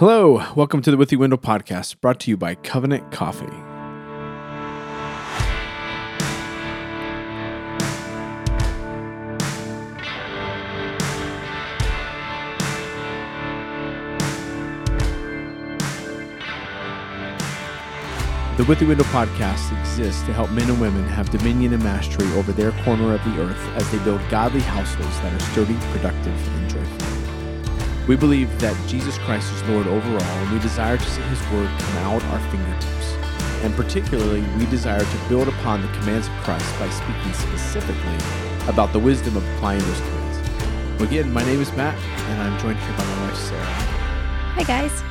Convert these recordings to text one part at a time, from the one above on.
Hello, welcome to the With You Window podcast, brought to you by Covenant Coffee. The With You Window podcast exists to help men and women have dominion and mastery over their corner of the earth as they build godly households that are sturdy, productive, and joyful. We believe that Jesus Christ is Lord over all, and we desire to see His Word come out our fingertips. And particularly, we desire to build upon the commands of Christ by speaking specifically about the wisdom of applying those commands. Again, my name is Matt, and I'm joined here by my wife, Sarah. Hi, guys.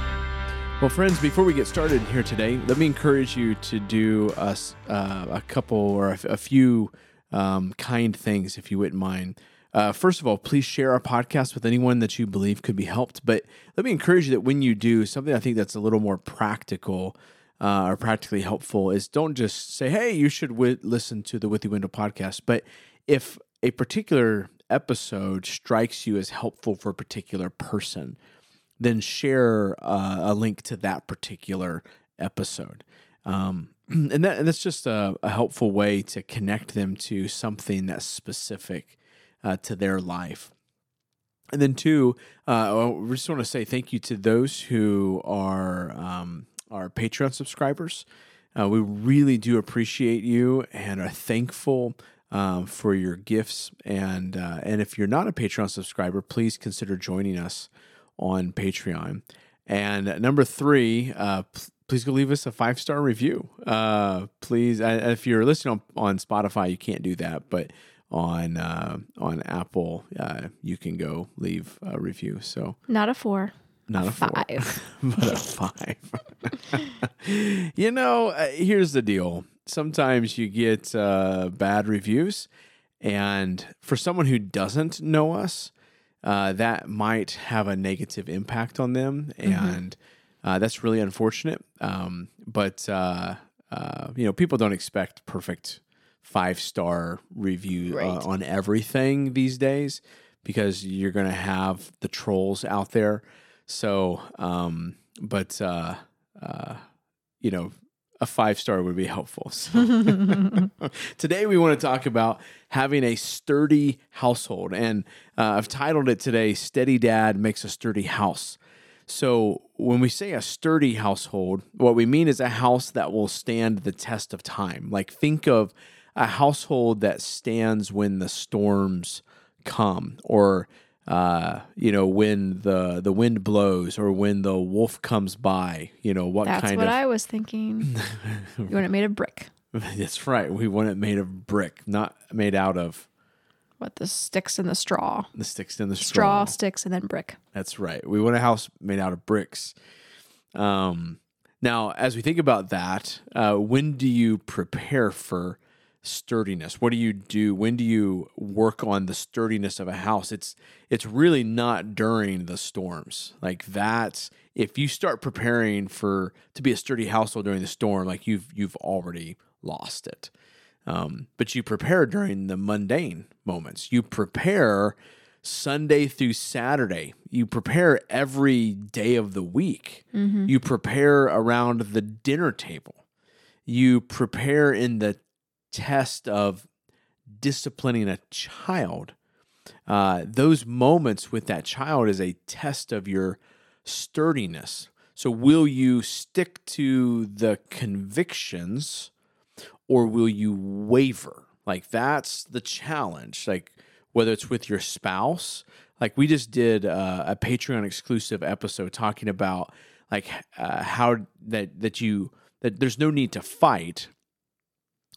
Well, friends, before we get started here today, let me encourage you to do us uh, a couple or a, f- a few um, kind things, if you wouldn't mind. Uh, first of all, please share our podcast with anyone that you believe could be helped. But let me encourage you that when you do something, I think that's a little more practical uh, or practically helpful is don't just say, "Hey, you should wi- listen to the With the Window podcast." But if a particular episode strikes you as helpful for a particular person, then share uh, a link to that particular episode. Um, and, that, and that's just a, a, helpful way to connect them to something that's specific uh, to their life. And then, two, uh, we just want to say thank you to those who are um, our Patreon subscribers. Uh, we really do appreciate you and are thankful um, for your gifts. And uh, and if you're not a Patreon subscriber, please consider joining us on Patreon. And number three, uh, p- please go leave us a five star review. Uh, please, if you're listening on, on Spotify, you can't do that, but on uh, on Apple, uh, you can go leave a review. So Not a four. not a four, Five. but a five. you know, uh, here's the deal. Sometimes you get uh, bad reviews, and for someone who doesn't know us, uh, that might have a negative impact on them, and uh, that's really unfortunate. Um, but uh, uh, you know, people don't expect perfect five star review Right. uh, on everything these days because you're going to have the trolls out there. So, um, but uh, uh, you know, a five star would be helpful. So today we want to talk about having a sturdy household, and uh, I've titled it today "Steady Dad Makes a Sturdy House." So when we say a sturdy household, what we mean is a house that will stand the test of time. Like think of a household that stands when the storms come, or uh, you know when the the wind blows, or when the wolf comes by. You know what kind That's kind what of I was thinking. you want it made of brick. That's right. We want it made of brick, not made out of What the sticks and the straw. the sticks in the Straw, straw. sticks, and then brick. That's right. We want a house made out of bricks. Um, now, as we think about that, uh, when do you prepare for sturdiness? What do you do? When do you work on the sturdiness of a house? It's it's really not during the storms. Like that's if you start preparing for to be a sturdy household during the storm, like you've you've already lost it. Um, but you prepare during the mundane moments. You prepare Sunday through Saturday. You prepare every day of the week. You prepare around the dinner table. You prepare in the test of disciplining a child. Uh, those moments with that child is a test of your sturdiness. So, will you stick to the convictions or will you waver? Like, that's the challenge. Like, whether it's with your spouse, like we just did uh, a Patreon exclusive episode talking about like uh, how that that you that there's no need to fight.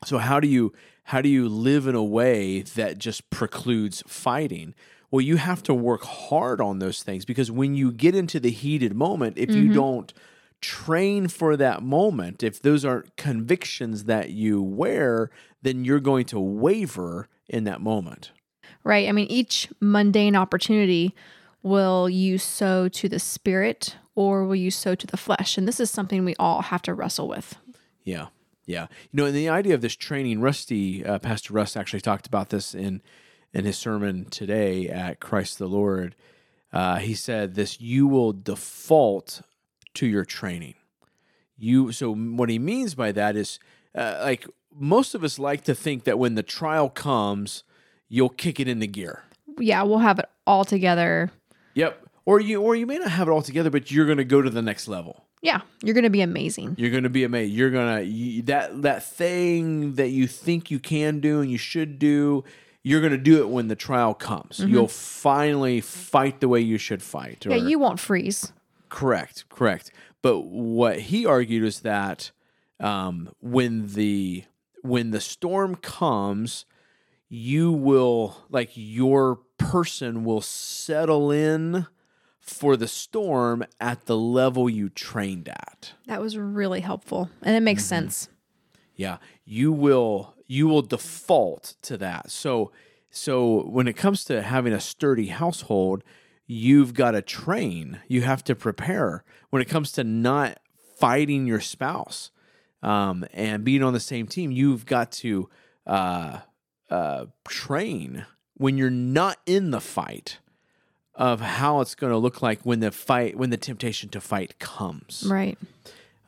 So how do you how do you live in a way that just precludes fighting? Well, you have to work hard on those things because when you get into the heated moment, if you mm-hmm. don't train for that moment, if those aren't convictions that you wear, then you're going to waver in that moment. Right. I mean, each mundane opportunity will you sow to the spirit or will you sow to the flesh? And this is something we all have to wrestle with. Yeah. Yeah. You know, and the idea of this training, Rusty, uh, Pastor Russ actually talked about this in in his sermon today at Christ the Lord. Uh, he said this, you will default to your training. You so what he means by that is uh, like most of us like to think that when the trial comes, you'll kick it into gear. Yeah, we'll have it all together. Yep. Or you or you may not have it all together, but you're going to go to the next level. Yeah, you're going to be amazing. You're going to be amazed. You're going to you, that that thing that you think you can do and you should do. You're going to do it when the trial comes. You'll finally fight the way you should fight. Yeah, you won't freeze. Correct, correct. But what he argued is that um, when the when the storm comes, you will like your person will settle in for the storm at the level you trained at. That was really helpful. And it makes Mm-hmm. sense. Yeah, you will you will default to that. So so when it comes to having a sturdy household, you've got to train. You have to prepare. When it comes to not fighting your spouse um, and being on the same team, you've got to uh, uh, train when you're not in the fight of how it's going to look like when the fight when the temptation to fight comes. Right.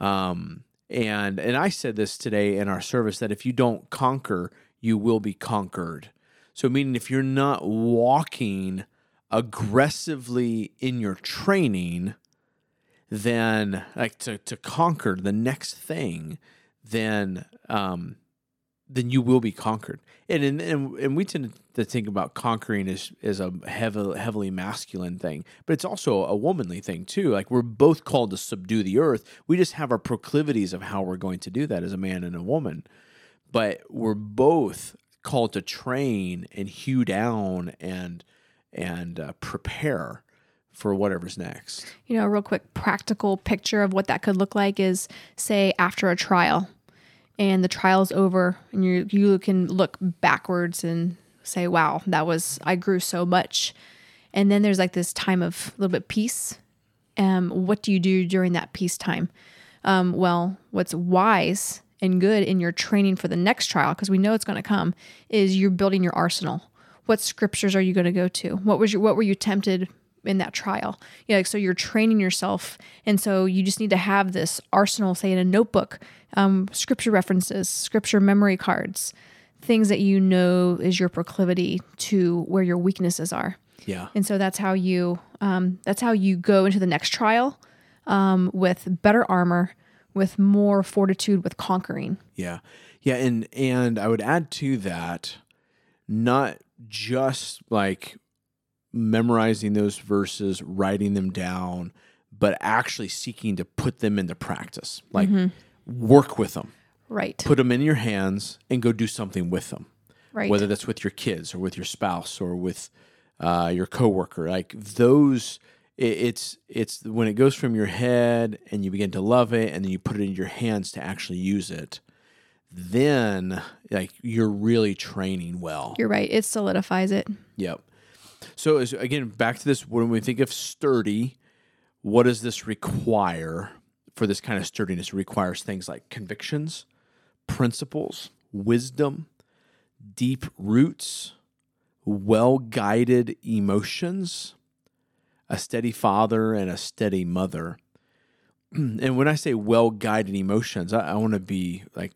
Um, and and I said this today in our service that if you don't conquer, you will be conquered. So meaning if you're not walking aggressively in your training, then like to, to conquer the next thing, then um, then you will be conquered. And and, and, we tend to think about conquering as, as a heavily, heavily masculine thing, but it's also a womanly thing too. Like we're both called to subdue the earth. We just have our proclivities of how we're going to do that as a man and a woman. But we're both called to train and hew down and and uh, prepare for whatever's next. You know, a real quick practical picture of what that could look like is say after a trial and the trial's over and you you can look backwards and say, Wow, that was I grew so much. And then there's like this time of a little bit peace. Um, what do you do during that peace time? Um, well, what's wise and good in your training for the next trial, because we know it's going to come, is you're building your arsenal. What scriptures are you going to go to? What was your what were you tempted in that trial? Yeah, like, so you're training yourself, and so you just need to have this arsenal, say in a notebook, um, scripture references, scripture memory cards, things that you know is your proclivity to where your weaknesses are. Yeah. And so that's how you um, that's how you go into the next trial um, with better armor, with more fortitude, with conquering. Yeah. Yeah, and and I would add to that not just like memorizing those verses, writing them down, but actually seeking to put them into practice. Like work with them. Right. Put them in your hands and go do something with them. Right. Whether that's with your kids or with your spouse or with uh, your coworker, like those, it, it's it's when it goes from your head and you begin to love it, and then you put it in your hands to actually use it. Then, like you're really training well. You're right. It solidifies it. Yep. So as, again, back to this. When we think of sturdy, what does this require for this kind of sturdiness? It requires things like convictions, principles, wisdom, deep roots, well guided emotions, a steady father, and a steady mother. and when I say well guided emotions, I, I want to be like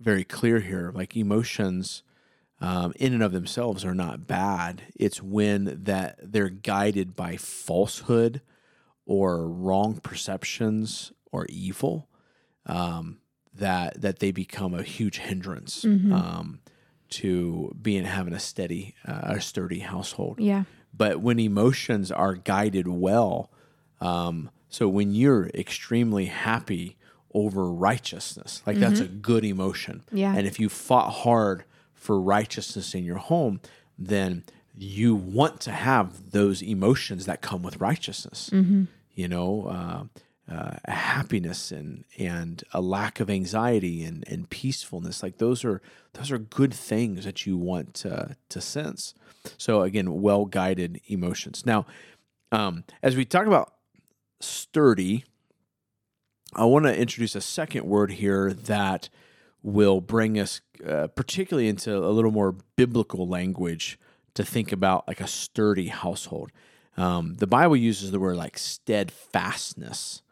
very clear here. Like emotions um, in and of themselves are not bad. It's when that they're guided by falsehood or wrong perceptions or evil um, that that they become a huge hindrance um, to being having a steady, uh, a sturdy household. Yeah. But when emotions are guided well, um, so when you're extremely happy over righteousness, like that's a good emotion. Yeah. And if you fought hard for righteousness in your home, then you want to have those emotions that come with righteousness. You know, uh, uh, happiness and and a lack of anxiety and, and peacefulness. Like those are those are good things that you want to to sense. So again, well guided emotions. Now, um, as we talk about sturdy, I want to introduce a second word here that will bring us, uh, particularly into a little more biblical language, to think about like a sturdy household. Um, the Bible uses the word like steadfastness,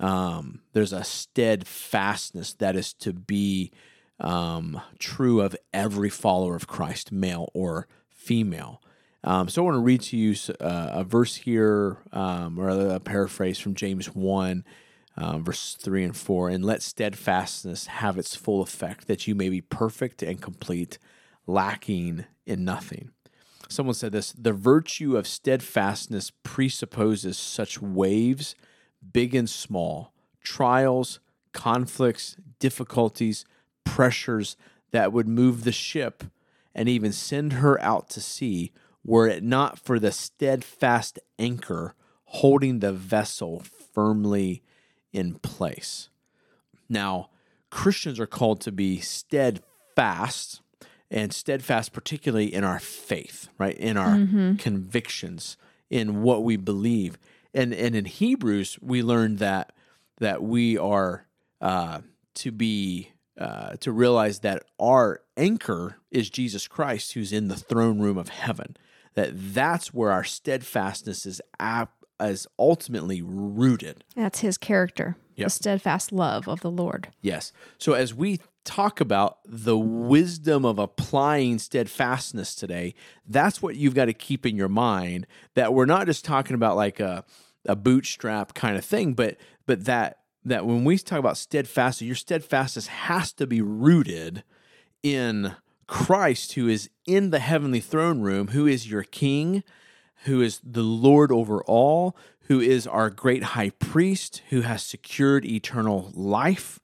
Um, there's a steadfastness that is to be um, true of every follower of Christ, male or female. Um, so I want to read to you uh, a verse here, um, or a paraphrase from James 1, um, verse 3 and 4. And let steadfastness have its full effect, that you may be perfect and complete, lacking in nothing. Someone said this the virtue of steadfastness presupposes such waves, big and small, trials, conflicts, difficulties, pressures that would move the ship and even send her out to sea were it not for the steadfast anchor holding the vessel firmly in place. Now, Christians are called to be steadfast and steadfast, particularly in our faith, right? In our mm-hmm. convictions, in what we believe. And, and in Hebrews, we learned that, that we are uh, to be uh, to realize that our anchor is Jesus Christ, who's in the throne room of heaven. That that's where our steadfastness is ap- is ultimately rooted. That's His character, yep. the steadfast love of the Lord. Yes. So as we talk about the wisdom of applying steadfastness today, that's what you've got to keep in your mind. That we're not just talking about like a a bootstrap kind of thing, but but that that when we talk about steadfast, your steadfastness has to be rooted in Christ, who is in the heavenly throne room, who is your King, who is the Lord over all, who is our great high priest, who has secured eternal life,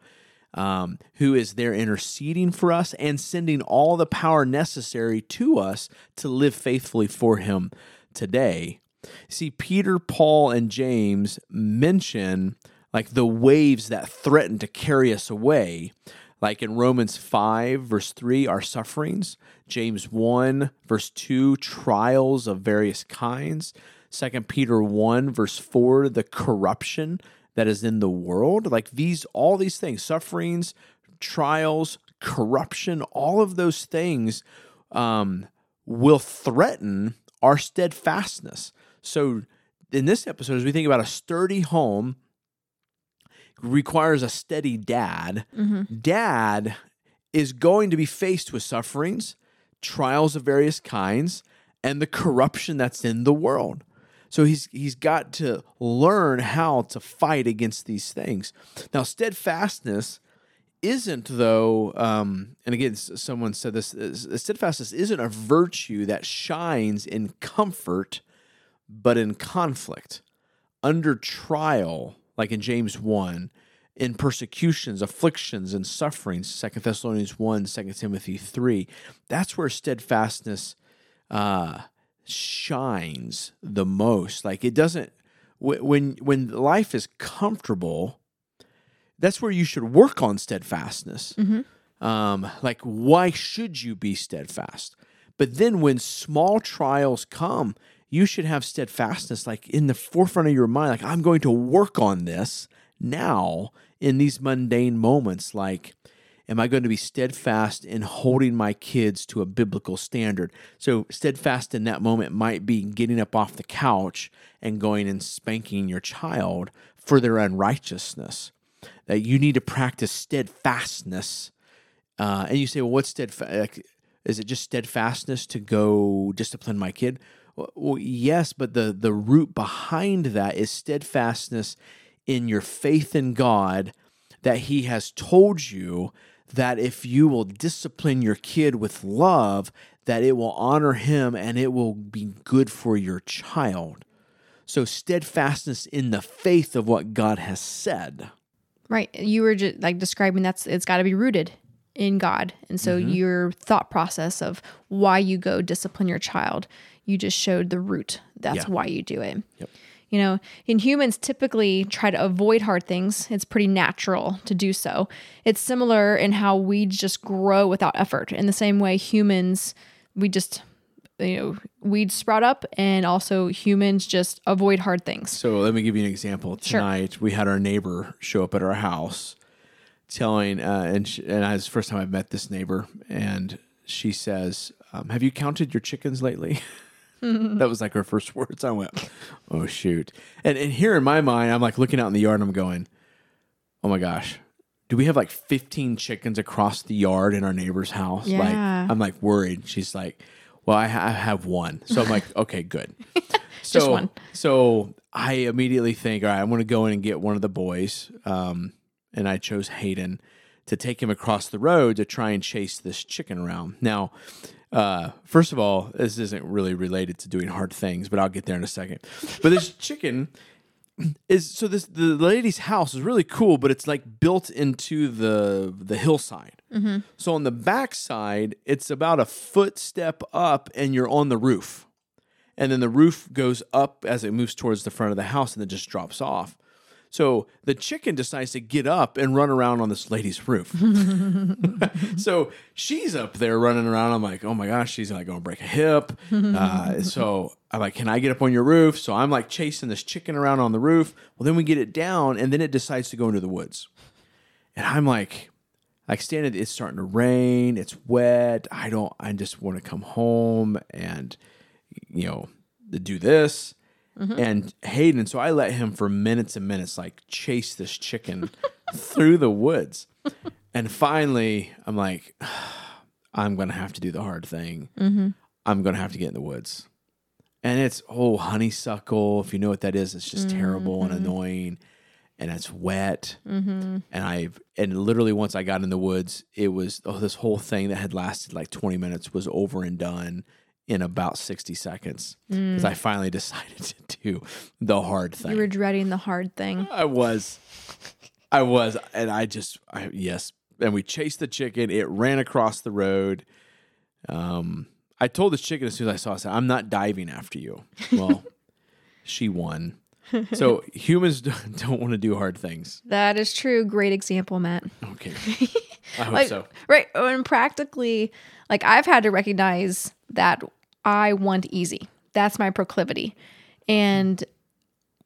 um, who is there interceding for us and sending all the power necessary to us to live faithfully for him today. See, Peter, Paul, and James mention like the waves that threaten to carry us away. Like in Romans 5, verse 3, our sufferings. James 1, verse 2, trials of various kinds. 2 Peter 1, verse 4, the corruption that is in the world. Like these, all these things, sufferings, trials, corruption, all of those things um, will threaten our steadfastness. So, in this episode, as we think about a sturdy home requires a steady dad, mm-hmm. dad is going to be faced with sufferings, trials of various kinds, and the corruption that's in the world. So he's he's got to learn how to fight against these things. Now, steadfastness isn't though, um, and again, someone said this: steadfastness isn't a virtue that shines in comfort, but in conflict, under trial, like in James 1, in persecutions, afflictions, and sufferings, 2 Thessalonians 1, 2 Timothy 3. That's where steadfastness uh, shines the most. Like it doesn't, when, when life is comfortable, that's where you should work on steadfastness. Mm-hmm. Um, like, why should you be steadfast? But then when small trials come, you should have steadfastness like in the forefront of your mind like i'm going to work on this now in these mundane moments. Like am i going to be steadfast in holding my kids to a biblical standard? So steadfast in that moment might be getting up off the couch and going and spanking your child for their unrighteousness. That you need to practice steadfastness uh, and you say well what's steadfast like, is it just steadfastness to go discipline my kid well, yes, but the the root behind that is steadfastness in your faith in God that He has told you that if you will discipline your kid with love, that it will honor Him and it will be good for your child. So steadfastness in the faith of what God has said. Right. You were just like describing that's it's got to be rooted in God. And so mm-hmm. your thought process of why you go discipline your child you just showed the root. That's yeah. why you do it. Yep. You know, in humans typically try to avoid hard things. It's pretty natural to do so. It's similar in how weeds just grow without effort. In the same way, humans, we just, you know, weeds sprout up and also humans just avoid hard things. So let me give you an example. Tonight, sure. we had our neighbor show up at our house telling, uh, and, she, and it's the first time I've met this neighbor, and she says, um, Have you counted your chickens lately? that was like her first words. I went, oh shoot. And and here in my mind, I'm like looking out in the yard and I'm going, oh my gosh, do we have like 15 chickens across the yard in our neighbor's house? Yeah. Like, I'm like worried. She's like, well, I, ha- I have one. So I'm like, okay, good. So, one. So I immediately think, all right, I'm going to go in and get one of the boys. Um, and I chose Hayden to take him across the road to try and chase this chicken around. Now, uh, first of all, this isn't really related to doing hard things, but I'll get there in a second. But this chicken is so this the lady's house is really cool, but it's like built into the the hillside. So on the back side, it's about a foot step up, and you're on the roof, and then the roof goes up as it moves towards the front of the house, and then just drops off. So the chicken decides to get up and run around on this lady's roof. so she's up there running around. I'm like, oh my gosh, she's like going to break a hip. Uh, so I'm like, can I get up on your roof? So I'm like chasing this chicken around on the roof. Well, then we get it down, and then it decides to go into the woods. And I'm like, like standing, it's starting to rain. It's wet. I don't, I just want to come home and, you know, do this. Mm-hmm. And Hayden, so I let him for minutes and minutes, like chase this chicken through the woods. And finally, I'm like, I'm going to have to do the hard thing. Mm-hmm. I'm going to have to get in the woods. And it's, oh, honeysuckle. If you know what that is, it's just terrible and mm-hmm. annoying. And it's wet. And I've, and literally once I got in the woods, it was, oh, this whole thing that had lasted like 20 minutes was over and done in about 60 seconds because I finally decided to do the hard thing. You were dreading the hard thing. I was. I was. And I just, I, yes. And we chased the chicken. It ran across the road. Um, I told this chicken as soon as I saw it, I said, I'm not diving after you. Well, she won. So humans don't, don't want to do hard things. That is true. Great example, Matt. Okay. I hope Like, so. Right. And practically, like I've had to recognize that I want easy. That's my proclivity. And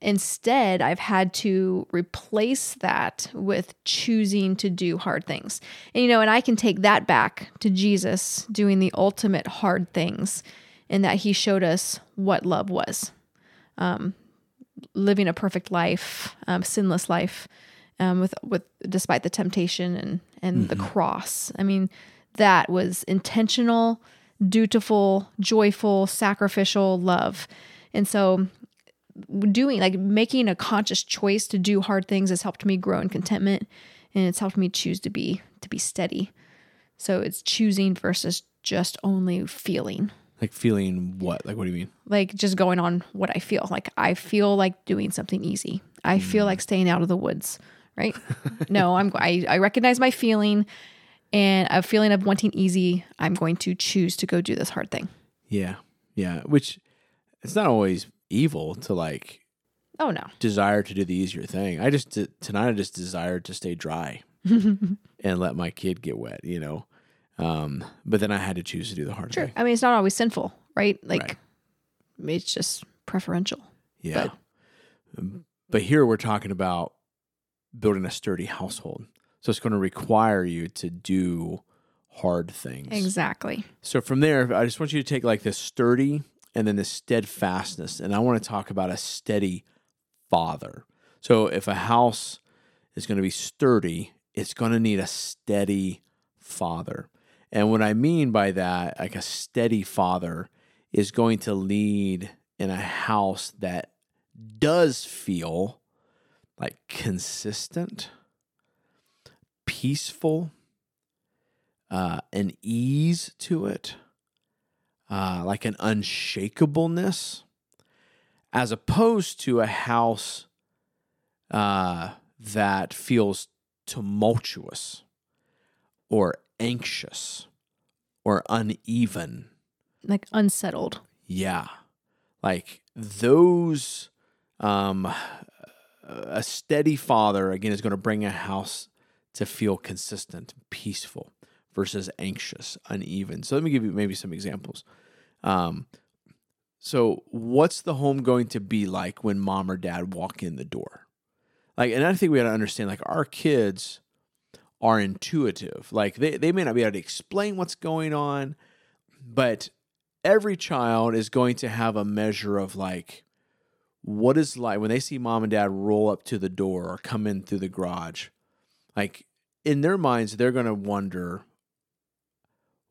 instead, I've had to replace that with choosing to do hard things. And, you know, and I can take that back to Jesus doing the ultimate hard things in that he showed us what love was um, living a perfect life, um, sinless life. Um, with with despite the temptation and and the cross, I mean, that was intentional, dutiful, joyful, sacrificial love, and so doing like making a conscious choice to do hard things has helped me grow in contentment, and it's helped me choose to be to be steady. So it's choosing versus just only feeling Like feeling what? Like, what do you mean? like just going on what I feel. Like I feel like doing something easy. I feel hmm. like staying out of the woods, right? no, I'm I, I recognize my feeling and a feeling of wanting easy. I'm going to choose to go do this hard thing. Yeah. Yeah. Which it's not always evil to like Oh no. desire to do the easier thing. I just tonight I just desired to stay dry and let my kid get wet, you know. Um, but then I had to choose to do the hard Sure. thing. I mean it's not always sinful, right? Like Right. it's just preferential. Yeah. Um, But here we're talking about building a sturdy household. So it's going to require you to do hard things. Exactly. So from there, I just want you to take like this sturdy and then the steadfastness. And I want to talk about a steady father. So if a house is going to be sturdy, it's going to need a steady father. And what I mean by that, like a steady father, is going to lead in a house that does feel like consistent, peaceful, uh, an ease to it, uh, like an unshakableness, as opposed to a house uh, that feels tumultuous or anxious or uneven. Like unsettled. Yeah. Like those um a steady father again is going to bring a house to feel consistent, peaceful versus anxious, uneven. So let me give you maybe some examples. Um so what's the home going to be like when mom or dad walk in the door? Like and I think we got to understand like our kids are intuitive. Like they, they may not be able to explain what's going on, but every child is going to have a measure of like what is like when they see mom and dad roll up to the door or come in through the garage Like in their minds, they're going to wonder,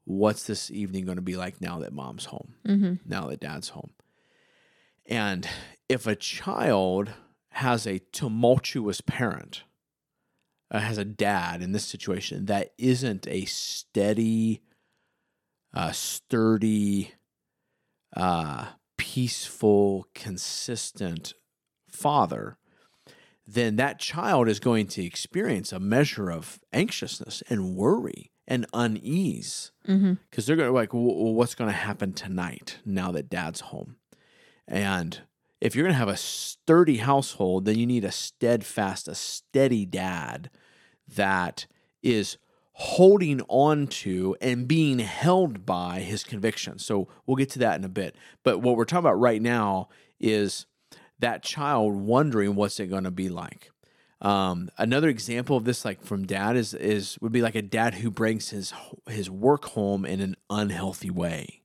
what's this evening going to be like now that mom's home, Mm-hmm. now that dad's home? And if a child has a tumultuous parent, uh, has a dad in this situation that isn't a steady, uh, sturdy, uh, peaceful, consistent father, then that child is going to experience a measure of anxiousness and worry and unease Mm-hmm. because they're going to like, "Wh- what's going to happen tonight now that dad's home? And if you're going to have a sturdy household, then you need a steadfast, a steady dad that is holding on to and being held by his convictions. So we'll get to that in a bit. But what we're talking about right now is that child wondering what's it going to be like. Um, another example of this, like from dad, is is would be like a dad who brings his his work home in an unhealthy way.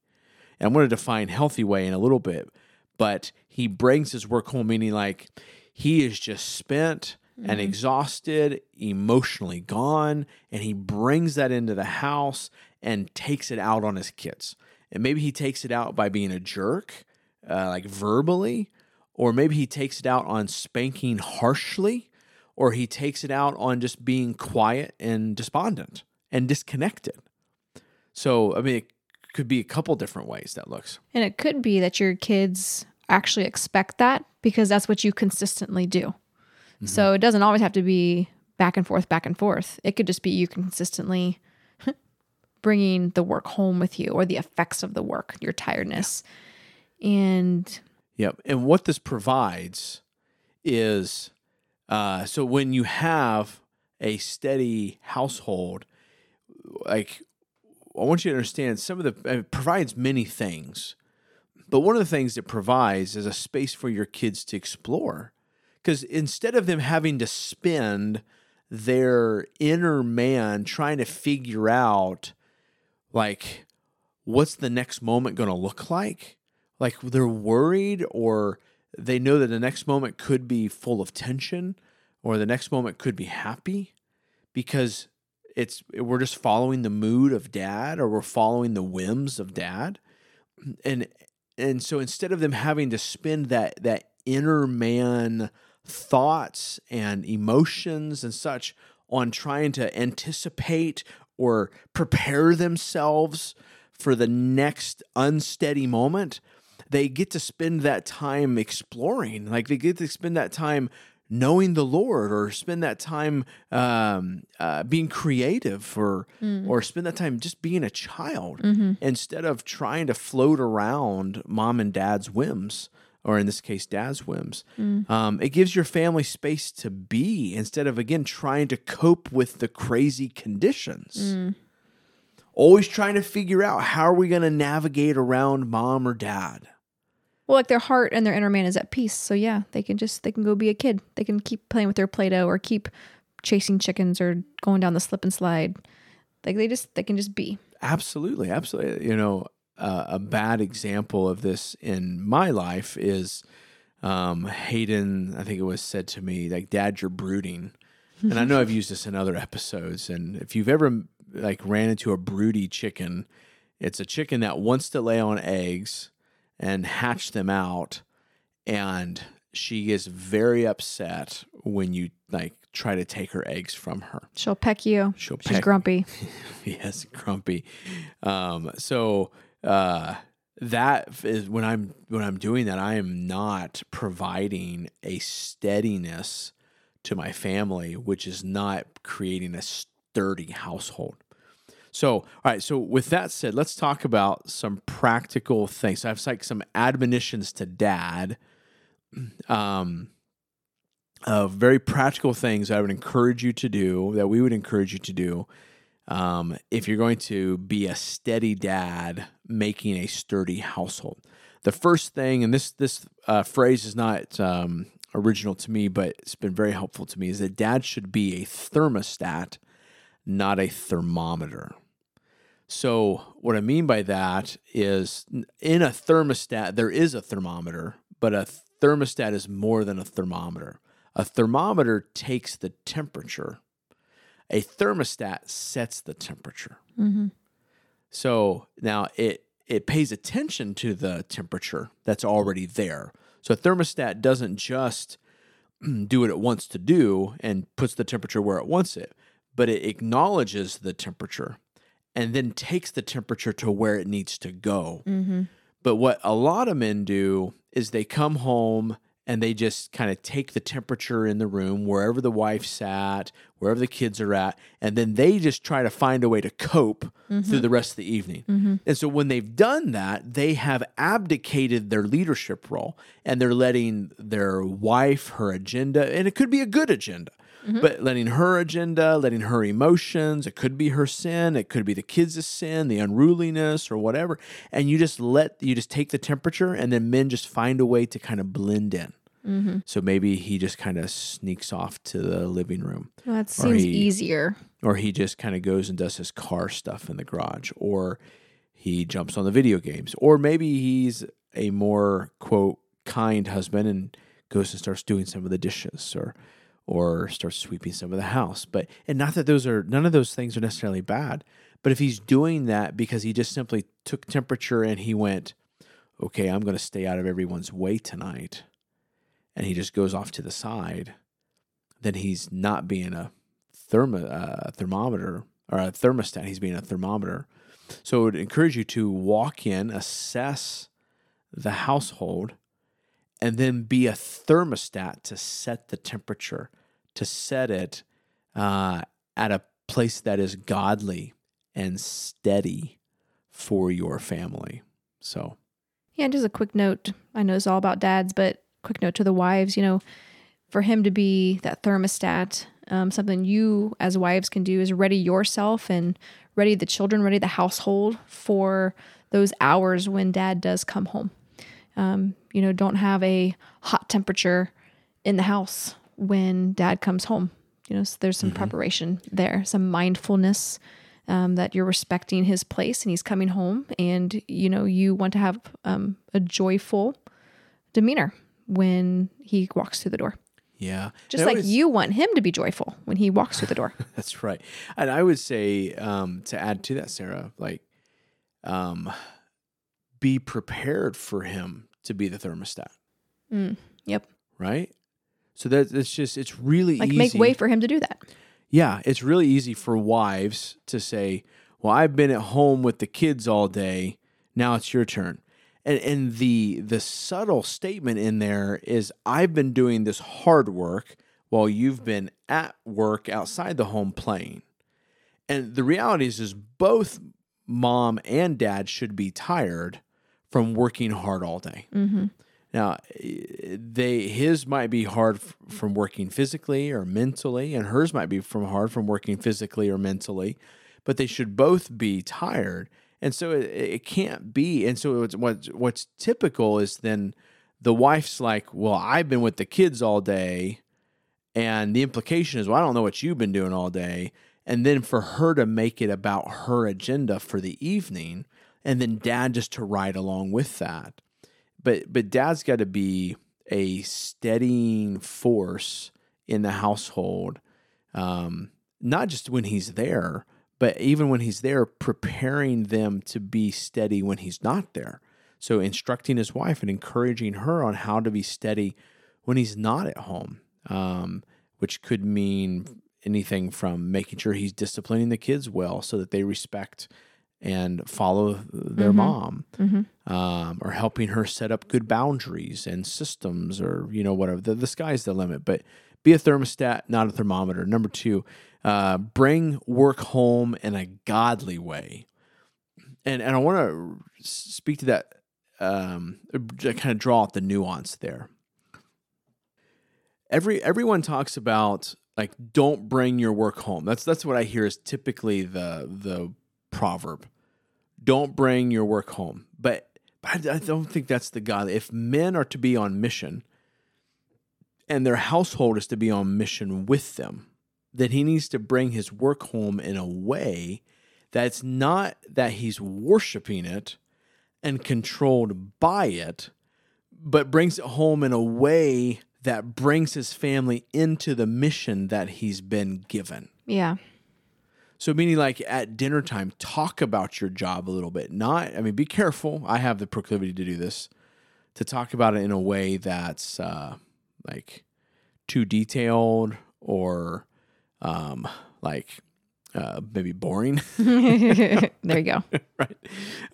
And I'm going to define healthy way in a little bit, but he brings his work home meaning like he is just spent and exhausted, emotionally gone, and he brings that into the house and takes it out on his kids. And maybe he takes it out by being a jerk, uh, like verbally, or maybe he takes it out on spanking harshly, or he takes it out on just being quiet and despondent and disconnected. So, I mean, it could be a couple different ways that looks. And it could be that your kids actually expect that because that's what you consistently do. Mm-hmm. So it doesn't always have to be back and forth, back and forth. It could just be you consistently bringing the work home with you or the effects of the work, your tiredness. And Yep. And what this provides is uh, so when you have a steady household, like I want you to understand some of the it provides many things, but one of the things it provides is a space for your kids to explore. Because instead of them having to spend their inner man trying to figure out, like, what's the next moment going to look like? Like they're worried, or they know that the next moment could be full of tension, or the next moment could be happy because it's we're just following the mood of dad or we're following the whims of dad. And and so instead of them having to spend that that inner man thoughts and emotions and such on trying to anticipate or prepare themselves for the next unsteady moment they get to spend that time exploring like they get to spend that time knowing the Lord or spend that time um, uh, being creative or or spend that time just being a child instead of trying to float around mom and dad's whims or in this case dad's whims. Um, it gives your family space to be instead of again trying to cope with the crazy conditions. Always trying to figure out how are we going to navigate around mom or dad well, like their heart and their inner man is at peace. So yeah, they can just they can go be a kid. They can keep playing with their play-doh or keep chasing chickens or going down the slip and slide. Like they just they can just be. Absolutely, absolutely. You know, uh, a bad example of this in my life is um, Hayden. I think it was said to me like, "Dad, you're brooding," and I know I've used this in other episodes. And if you've ever like ran into a broody chicken, it's a chicken that wants to lay on eggs and hatch them out, and she is very upset when you like try to take her eggs from her. She'll peck you. She'll She's peck grumpy. yes, grumpy. Um, so uh, that is when I'm when I'm doing that, I am not providing a steadiness to my family, which is not creating a sturdy household. So, all right. So, with that said, let's talk about some practical things. I have like some admonitions to dad. Um, of very practical things I would encourage you to do, that we would encourage you to do, um, if you're going to be a steady dad making a sturdy household. The first thing, and this this uh, phrase is not um, original to me, but it's been very helpful to me, is that dad should be a thermostat, not a thermometer. So, what I mean by that is in a thermostat, there is a thermometer, but a thermostat is more than a thermometer. A thermometer takes the temperature, A thermostat sets the temperature. Mm-hmm. So now it it pays attention to the temperature that's already there. So a thermostat doesn't just do what it wants to do and puts the temperature where it wants it, but it acknowledges the temperature and then takes the temperature to where it needs to go. Mm-hmm. But what a lot of men do is they come home and they just kind of take the temperature in the room, wherever the wife sat, wherever the kids are at, and then they just try to find a way to cope mm-hmm. through the rest of the evening. Mm-hmm. And so when they've done that, they have abdicated their leadership role and they're letting their wife, her agenda, and it could be a good agenda. Mm-hmm. But letting her agenda, letting her emotions, it could be her sin, it could be the kids' sin, the unruliness, or whatever. And you just let, you just take the temperature, and then men just find a way to kind of blend in. Mm-hmm. So maybe he just kind of sneaks off to the living room, Well, that seems he- easier. or he just kind of goes and does his car stuff in the garage, or he jumps on the video games, or maybe he's a more quote kind husband and goes and starts doing some of the dishes, or or starts sweeping some of the house. But and not that those are none of those things are necessarily bad, but if he's doing that because he just simply took temperature and he went, okay, I'm going to stay out of everyone's way tonight, and he just goes off to the side, then he's not being a thermo, uh, thermometer or a thermostat. He's being a thermometer. So I would encourage you to walk in, assess the household, and then be a thermostat to set the temperature, to set it uh, at a place that is godly and steady for your family. So, Yeah, just a quick note. I know it's all about dads, but quick note to the wives, you know, for him to be that thermostat, um, something you as wives can do is ready yourself and ready the children, ready the household for those hours when dad does come home. Um, you know, don't have a hot temperature in the house when dad comes home. You know, so there's some preparation there, some mindfulness um, that you're respecting his place and he's coming home, and you know you want to have um, a joyful demeanor when he walks through the door, yeah. just And like you want him to be joyful when he walks through the door. That's right. And I would say um, to add to that, Sarah, like, um, be prepared for him to be the thermostat, Yep, right? So that it's just it's really easy. like easy. make way for him to do that. yeah, it's really easy for wives to say, "Well, I've been at home with the kids all day. Now it's your turn." And and the the subtle statement in there is, "I've been doing this hard work while you've been at work outside the home playing." And the reality is, is both mom and dad should be tired from working hard all day. Mm-hmm. Now, eh, they his might be hard f- from working physically or mentally, and hers might be from hard from working physically or mentally, but they should both be tired. And so it, it can't be. And so it's, what's what's typical is then the wife's like, "Well, I've been with the kids all day," and the implication is, "Well, I don't know what you've been doing all day." And then for her to make it about her agenda for the evening, and then dad just to ride along with that but but dad's got to be a steadying force in the household um, not just when he's there but even when he's there preparing them to be steady when he's not there. So instructing his wife and encouraging her on how to be steady when he's not at home um, which could mean anything from making sure he's disciplining the kids well so that they respect and follow their mom um, or helping her set up good boundaries and systems or you know whatever the, the sky's the limit. But be a thermostat not a thermometer. Number two uh, bring work home in a godly way. And and i want to speak to that um, kind of draw out the nuance there. Every everyone talks about like don't bring your work home. That's that's what i hear is typically the the proverb don't bring your work home. But, but I, I don't think that's the god. If men are to be on mission and their household is to be on mission with them then he needs to bring his work home in a way that's not that he's worshiping it and controlled by it but brings it home in a way that brings his family into the mission that he's been given. Yeah, So meaning like at dinner time, talk about your job a little bit. Not, I mean, be careful. I have the proclivity to do this, to talk about it in a way that's uh, like too detailed or um, like uh, maybe boring. there you go. right.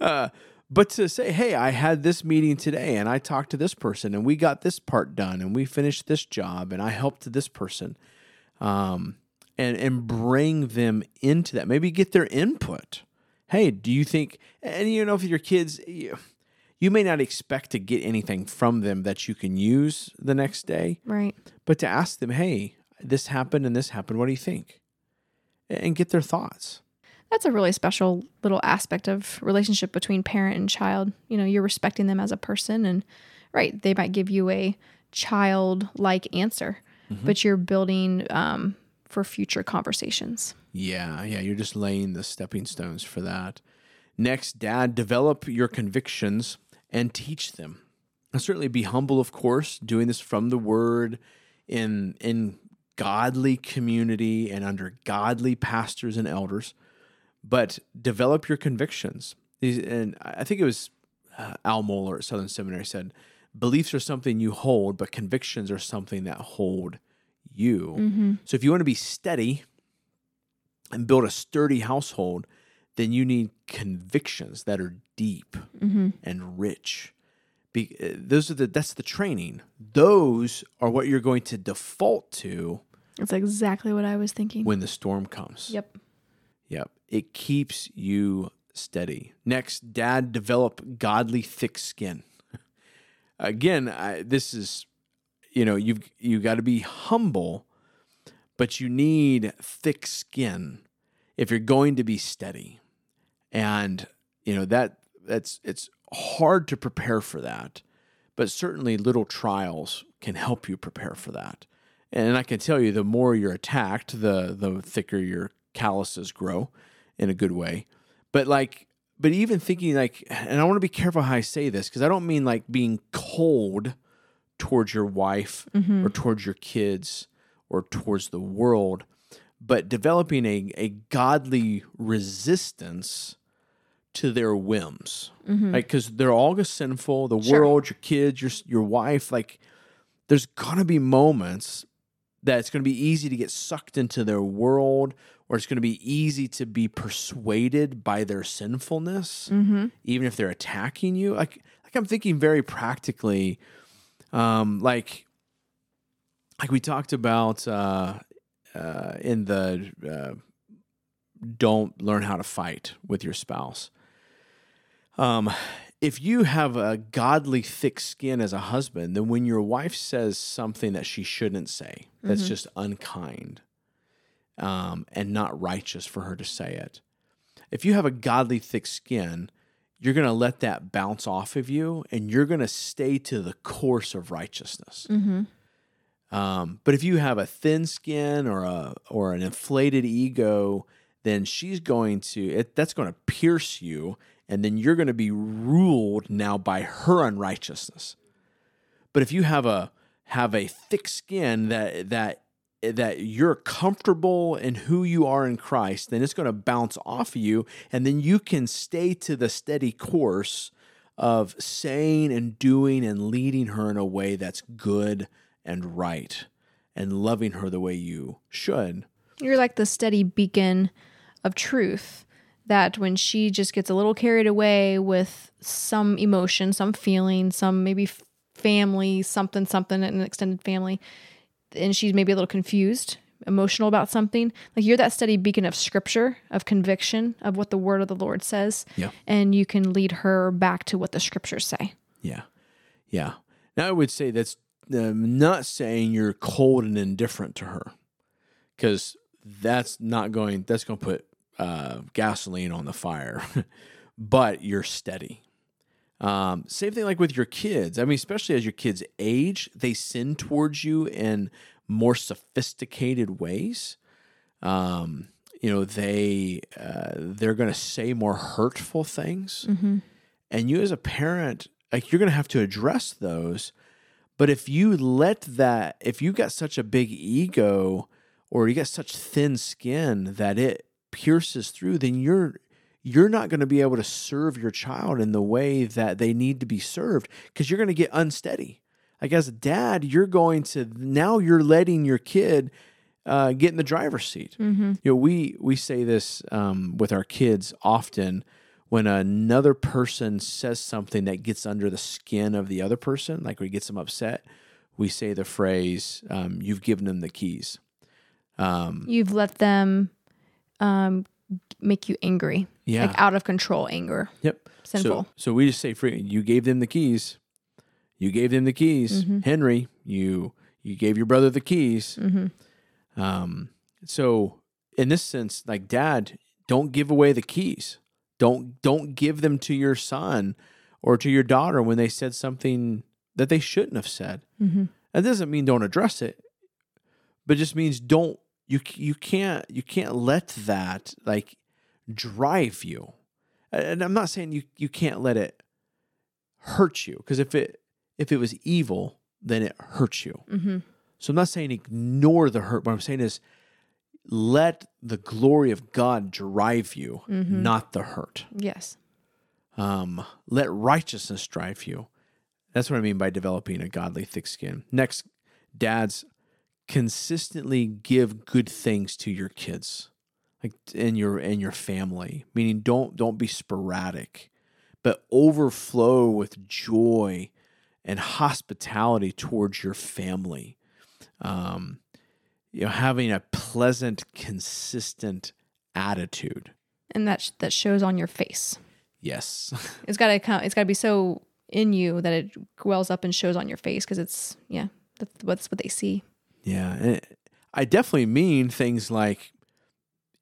Uh, but to say, hey, I had this meeting today and I talked to this person and we got this part done and we finished this job and I helped this person. Um, and, and bring them into that. Maybe get their input. Hey, do you think, and you know, if your kids, you, you may not expect to get anything from them that you can use the next day, Right. but to ask them, hey, this happened and this happened. What do you think? And get their thoughts. That's a really special little aspect of relationship between parent and child. You know, you're respecting them as a person and right, they might give you a child-like answer, but you're building um, for future conversations. Yeah, yeah, you're just laying the stepping stones for that. Next, dad, develop your convictions and teach them. And certainly be humble, of course, doing this from the word in in godly community and under godly pastors and elders. But develop your convictions. These, and I think it was uh, Al Mohler at Southern Seminary said, "Beliefs are something you hold, but convictions are something that hold you." So if you want to be steady, and build a sturdy household, then you need convictions that are deep and rich. Be, uh, those are the that's the training. Those are what you're going to default to That's exactly what I was thinking. when the storm comes. Yep. Yep. It keeps you steady. Next, dad, develop godly thick skin. Again, I, this is, you know, you've you got to be humble, but you need thick skin if you're going to be steady. And you know that that's it's hard to prepare for that, but certainly little trials can help you prepare for that. And I can tell you, the more you're attacked, the the thicker your calluses grow, in a good way. But like, but even thinking like, and I want to be careful how I say this because I don't mean like being cold towards your wife or mm-hmm. towards your kids or towards the world, but developing a a godly resistance to their whims, mm-hmm. like because they're all sinful. The Sure. world, your kids, your your wife, like there's gonna be moments that it's gonna be easy to get sucked into their world, or it's gonna be easy to be persuaded by their sinfulness, mm-hmm. even if they're attacking you. Like like I'm thinking very practically, um, like like we talked about uh, uh, in the uh, don't learn how to fight with your spouse. Um, if you have a godly thick skin as a husband, then when your wife says something that she shouldn't say, that's just unkind um, and not righteous for her to say it. If you have a godly thick skin, you're going to let that bounce off of you and you're going to stay to the course of righteousness. Um, but if you have a thin skin or a or an inflated ego, then she's going to it, that's going to pierce you, and then you're going to be ruled now by her unrighteousness. But if you have a have a thick skin that that that you're comfortable in who you are in Christ, then it's going to bounce off of you, and then you can stay to the steady course of saying and doing and leading her in a way that's good and right and loving her the way you should. You're like the steady beacon of truth that when she just gets a little carried away with some emotion, some feeling, some maybe family, something, something, an extended family, and she's maybe a little confused, emotional about something, like you're that steady beacon of scripture, of conviction, of what the word of the Lord says. Yeah. And you can lead her back to what the scriptures say. Yeah. Yeah. Now I would say that's um, not saying you're cold and indifferent to her because that's not going, that's going to put uh, gasoline on the fire, but you're steady. Um, same thing like with your kids. I mean, especially as your kids age, they sin towards you in more sophisticated ways. Um, you know, they uh, they're going to say more hurtful things, and you as a parent, like you're going to have to address those. But if you let that, if you got such a big ego, or you got such thin skin that it pierces through, then you're you're not going to be able to serve your child in the way that they need to be served because you're going to get unsteady. Like as a dad, you're going to now you're letting your kid uh, get in the driver's seat. You know, we we say this um, with our kids often when another person says something that gets under the skin of the other person, like we get them upset. We say the phrase, um, "You've given them the keys." Um, You've let them um, make you angry, yeah. like out of control anger, Yep. sinful. So, so we just say, free, you gave them the keys. You gave them the keys, Mm-hmm. Henry. You you gave your brother the keys. Mm-hmm. Um, so in this sense, like dad, don't give away the keys. Don't don't give them to your son or to your daughter when they said something that they shouldn't have said. Mm-hmm. That doesn't mean don't address it, but it just means don't you you can't you can't let that like drive you. And I'm not saying you you can't let it hurt you because if it if it was evil, then it hurts you. Mm-hmm. So I'm not saying ignore the hurt. What I'm saying is let the glory of God drive you, Mhm. not the hurt. Yes. Um, let righteousness drive you. That's what I mean by developing a godly thick skin. Next, dads, consistently give good things to your kids, like in your in your family. Meaning, don't don't be sporadic, but overflow with joy and hospitality towards your family. Um, you know, having a pleasant, consistent attitude. And that sh- that shows on your face. Yes. It's got to come. It's got to be so in you that it wells up and shows on your face because it's yeah. That's, that's what they see. Yeah, and I definitely mean things like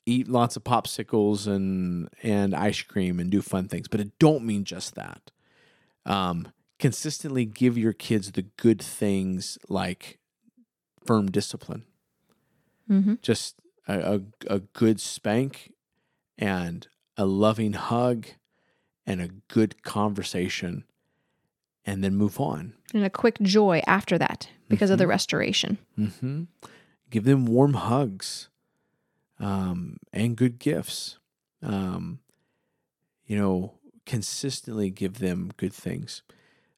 eat lots of popsicles and and ice cream and do fun things, but it don't mean just that. Um, consistently give your kids the good things like firm discipline, Mm-hmm. just a, a, a good spank and a loving hug and a good conversation, and then move on. And a quick joy after that because of the Mhm. restoration. hmm Give them warm hugs um, and good gifts. Um, you know, consistently give them good things.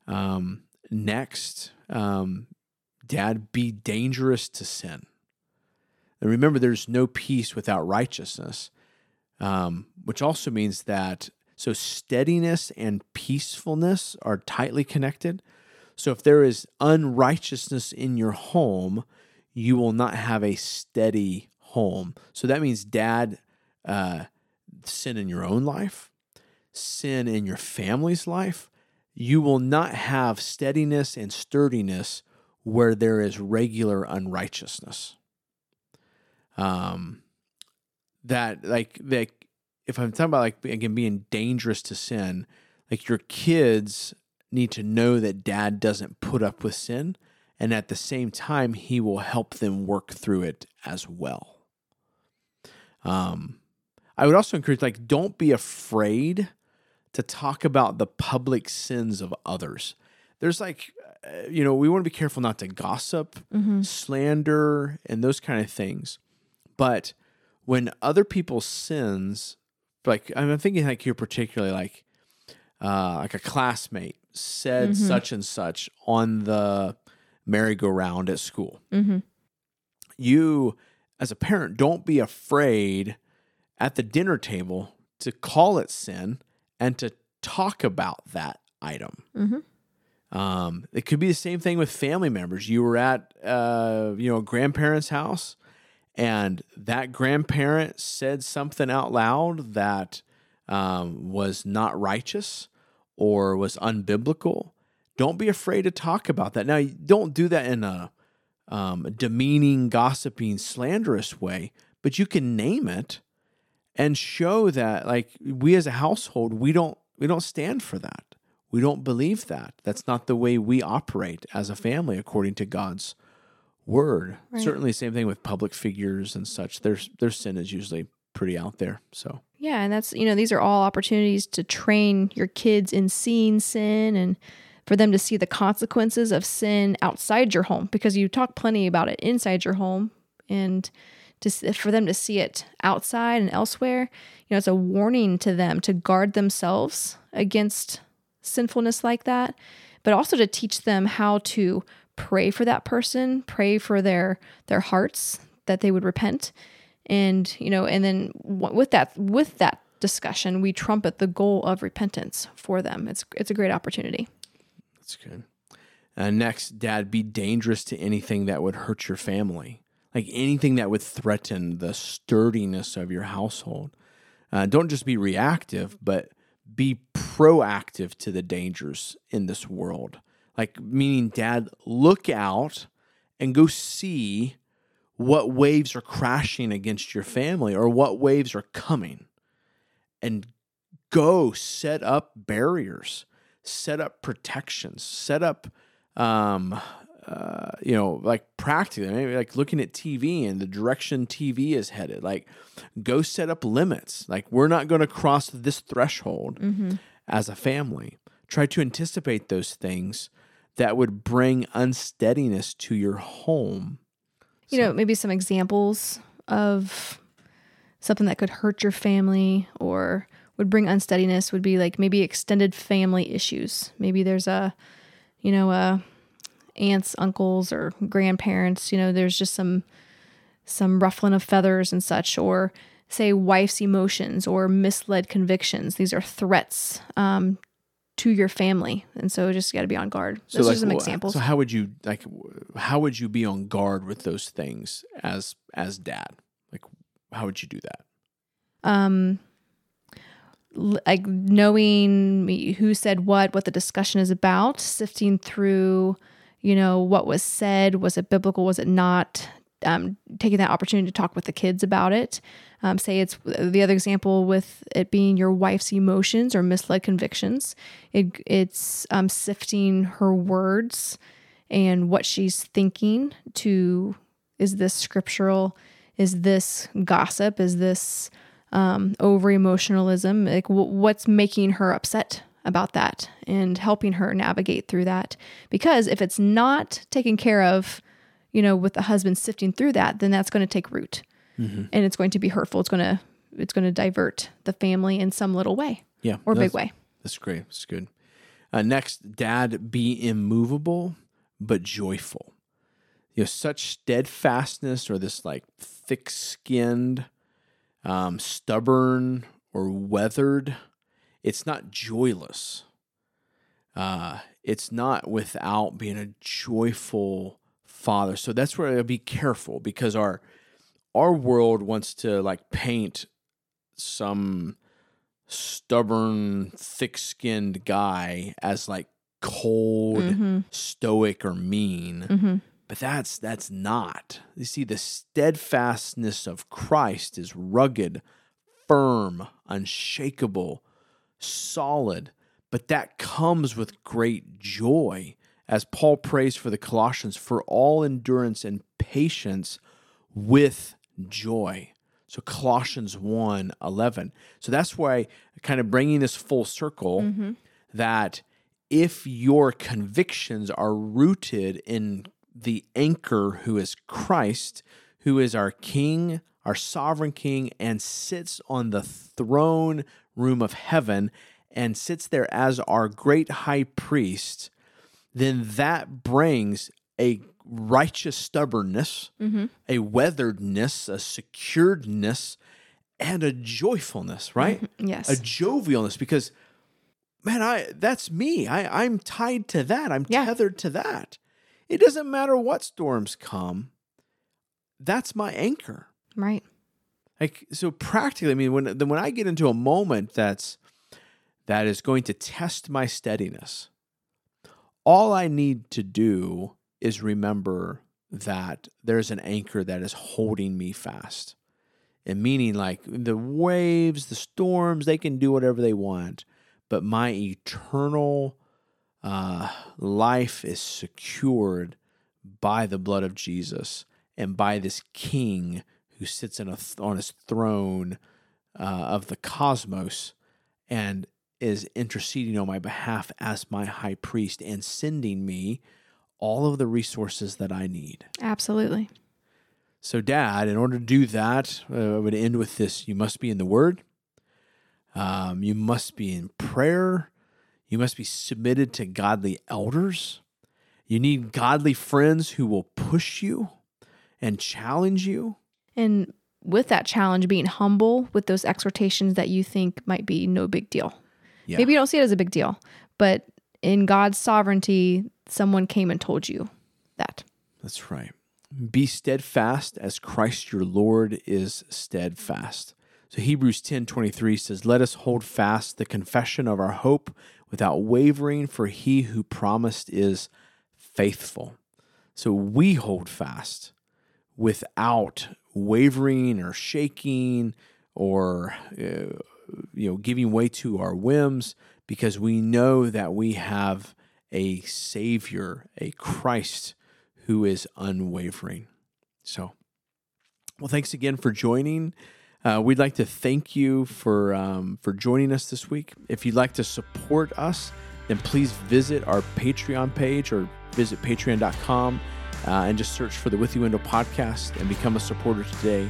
Um, next, um, dad, be dangerous to sin. And remember, there's no peace without righteousness, um, which also means that so steadiness and peacefulness are tightly connected. So if there is unrighteousness in your home, you will not have a steady home. So that means, dad, uh, sin in your own life, sin in your family's life. You will not have steadiness and sturdiness where there is regular unrighteousness. Um, that like like if I'm talking about like again being dangerous to sin, like your kids need to know that dad doesn't put up with sin and at the same time he will help them work through it as well. Um i would also encourage like don't be afraid to talk about the public sins of others. There's like uh, you know we want to be careful not to gossip Mm-hmm. slander and those kind of things. But when other people's sins like i'm thinking like here particularly like uh, like a classmate said Mhm. such and such on the merry-go-round at school. Mm-hmm. You, as a parent, don't be afraid at the dinner table to call it sin and to talk about that item. Mm-hmm. Um, it could be the same thing with family members. You were at, uh, you know, a grandparent's house, and that grandparent said something out loud that um, was not righteous or was unbiblical. Don't be afraid to talk about that. Now, don't do that in a um, demeaning, gossiping, slanderous way, but you can name it and show that, like we as a household, we don't we don't stand for that. We don't believe that. That's not the way we operate as a family, according to God's word. Right. Certainly, same thing with public figures and such. Their their sin is usually pretty out there. So Yeah, and that's you know these are all opportunities to train your kids in seeing sin and for them to see the consequences of sin outside your home because you talk plenty about it inside your home and to for them to see it outside and elsewhere. You know, it's a warning to them to guard themselves against sinfulness like that, but also to teach them how to pray for that person, pray for their their hearts that they would repent, and you know, and then with that with that discussion, we trumpet the goal of repentance for them. It's it's a great opportunity. That's good. Uh, next, dad, be dangerous to anything that would hurt your family, like anything that would threaten the sturdiness of your household. Uh, don't just be reactive, but be proactive to the dangers in this world. Like, meaning, dad, look out and go see what waves are crashing against your family or what waves are coming. And go set up barriers set up protections set up um uh, you know like practically maybe like looking at tv and the direction tv is headed. Like go set up limits. Like we're not going to cross this threshold as a family. Try to anticipate those things that would bring unsteadiness to your home you know, maybe some examples of something that could hurt your family or would bring unsteadiness would be like maybe extended family issues. Maybe there's a, you know, a aunts, uncles, or grandparents. You know, there's just some some ruffling of feathers and such, or say wife's emotions or misled convictions. These are threats um, to your family, and so just got to be on guard. Those are some examples. So how would you like? How would you be on guard with those things as as dad? Like, how would you do that? um like knowing who said what what the discussion is about sifting through you know what was said was it biblical was it not um, taking that opportunity to talk with the kids about it. Um, say it's the other example with it being your wife's emotions or misled convictions. It, it's um, sifting her words and what she's thinking to is this scriptural? Is this gossip? Is this um, over emotionalism? Like w- what's making her upset about that and helping her navigate through that? Because if it's not taken care of you know with the husband sifting through that then that's going to take root and it's going to be hurtful it's going to it's going to divert the family in some little way Yeah, or big way That's great. That's good. Uh, next, dad, be immovable but joyful. You know, such steadfastness or this like thick skinned, um, stubborn or weathered. It's not joyless. Uh, it's not without being a joyful father. So that's where I'll be careful because our our world wants to like paint some stubborn, thick skinned guy as like cold, Mm-hmm. stoic, or mean. But that's that's not. You see, the steadfastness of Christ is rugged, firm, unshakable, solid. But that comes with great joy, as Paul prays for the Colossians for all endurance and patience with joy. So Colossians 1 11. So that's why kind of bringing this full circle mm-hmm. that if your convictions are rooted in the anchor who is Christ, who is our King, our sovereign King, and sits on the throne room of heaven and sits there as our great high priest, then that brings a righteous stubbornness, mm-hmm. a weatheredness, a securedness, and a joyfulness, right? Mm-hmm. yes A jovialness because man, I that's me. I, I'm tied to that. I'm Yeah. tethered to that. It doesn't matter what storms come. That's my anchor. right Like so practically, I mean, when when I get into a moment that's that is going to test my steadiness, all I need to do is remember that there's an anchor that is holding me fast. And meaning like the waves, the storms, they can do whatever they want, but my eternal uh, life is secured by the blood of Jesus and by this King who sits in a on his throne uh, of the cosmos and is interceding on my behalf as my high priest and sending me all of the resources that I need. absolutely So, Dad, in order to do that, uh, I would end with this: you must be in the Word. Um, you must be in prayer. You must be submitted to godly elders. You need godly friends who will push you and challenge you. And with that challenge, being humble with those exhortations that you think might be no big deal. Yeah. Maybe you don't see it as a big deal, but in God's sovereignty, someone came and told you that. That's right. Be steadfast as Christ your Lord is steadfast. So Hebrews 10 23 says, Let us hold fast the confession of our hope without wavering, for he who promised is faithful. So we hold fast without wavering or shaking or uh, you know giving way to our whims because we know that we have a savior a christ who is unwavering. So well thanks again for joining. Uh, we'd like to thank you for um, for joining us this week. If you'd like to support us then please visit our patreon page or visit patreon.com uh, and just search for the With You Window podcast and become a supporter today.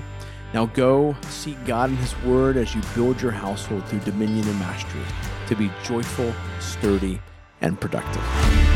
Now go seek God and His Word as you build your household through dominion and mastery to be joyful, sturdy, and productive.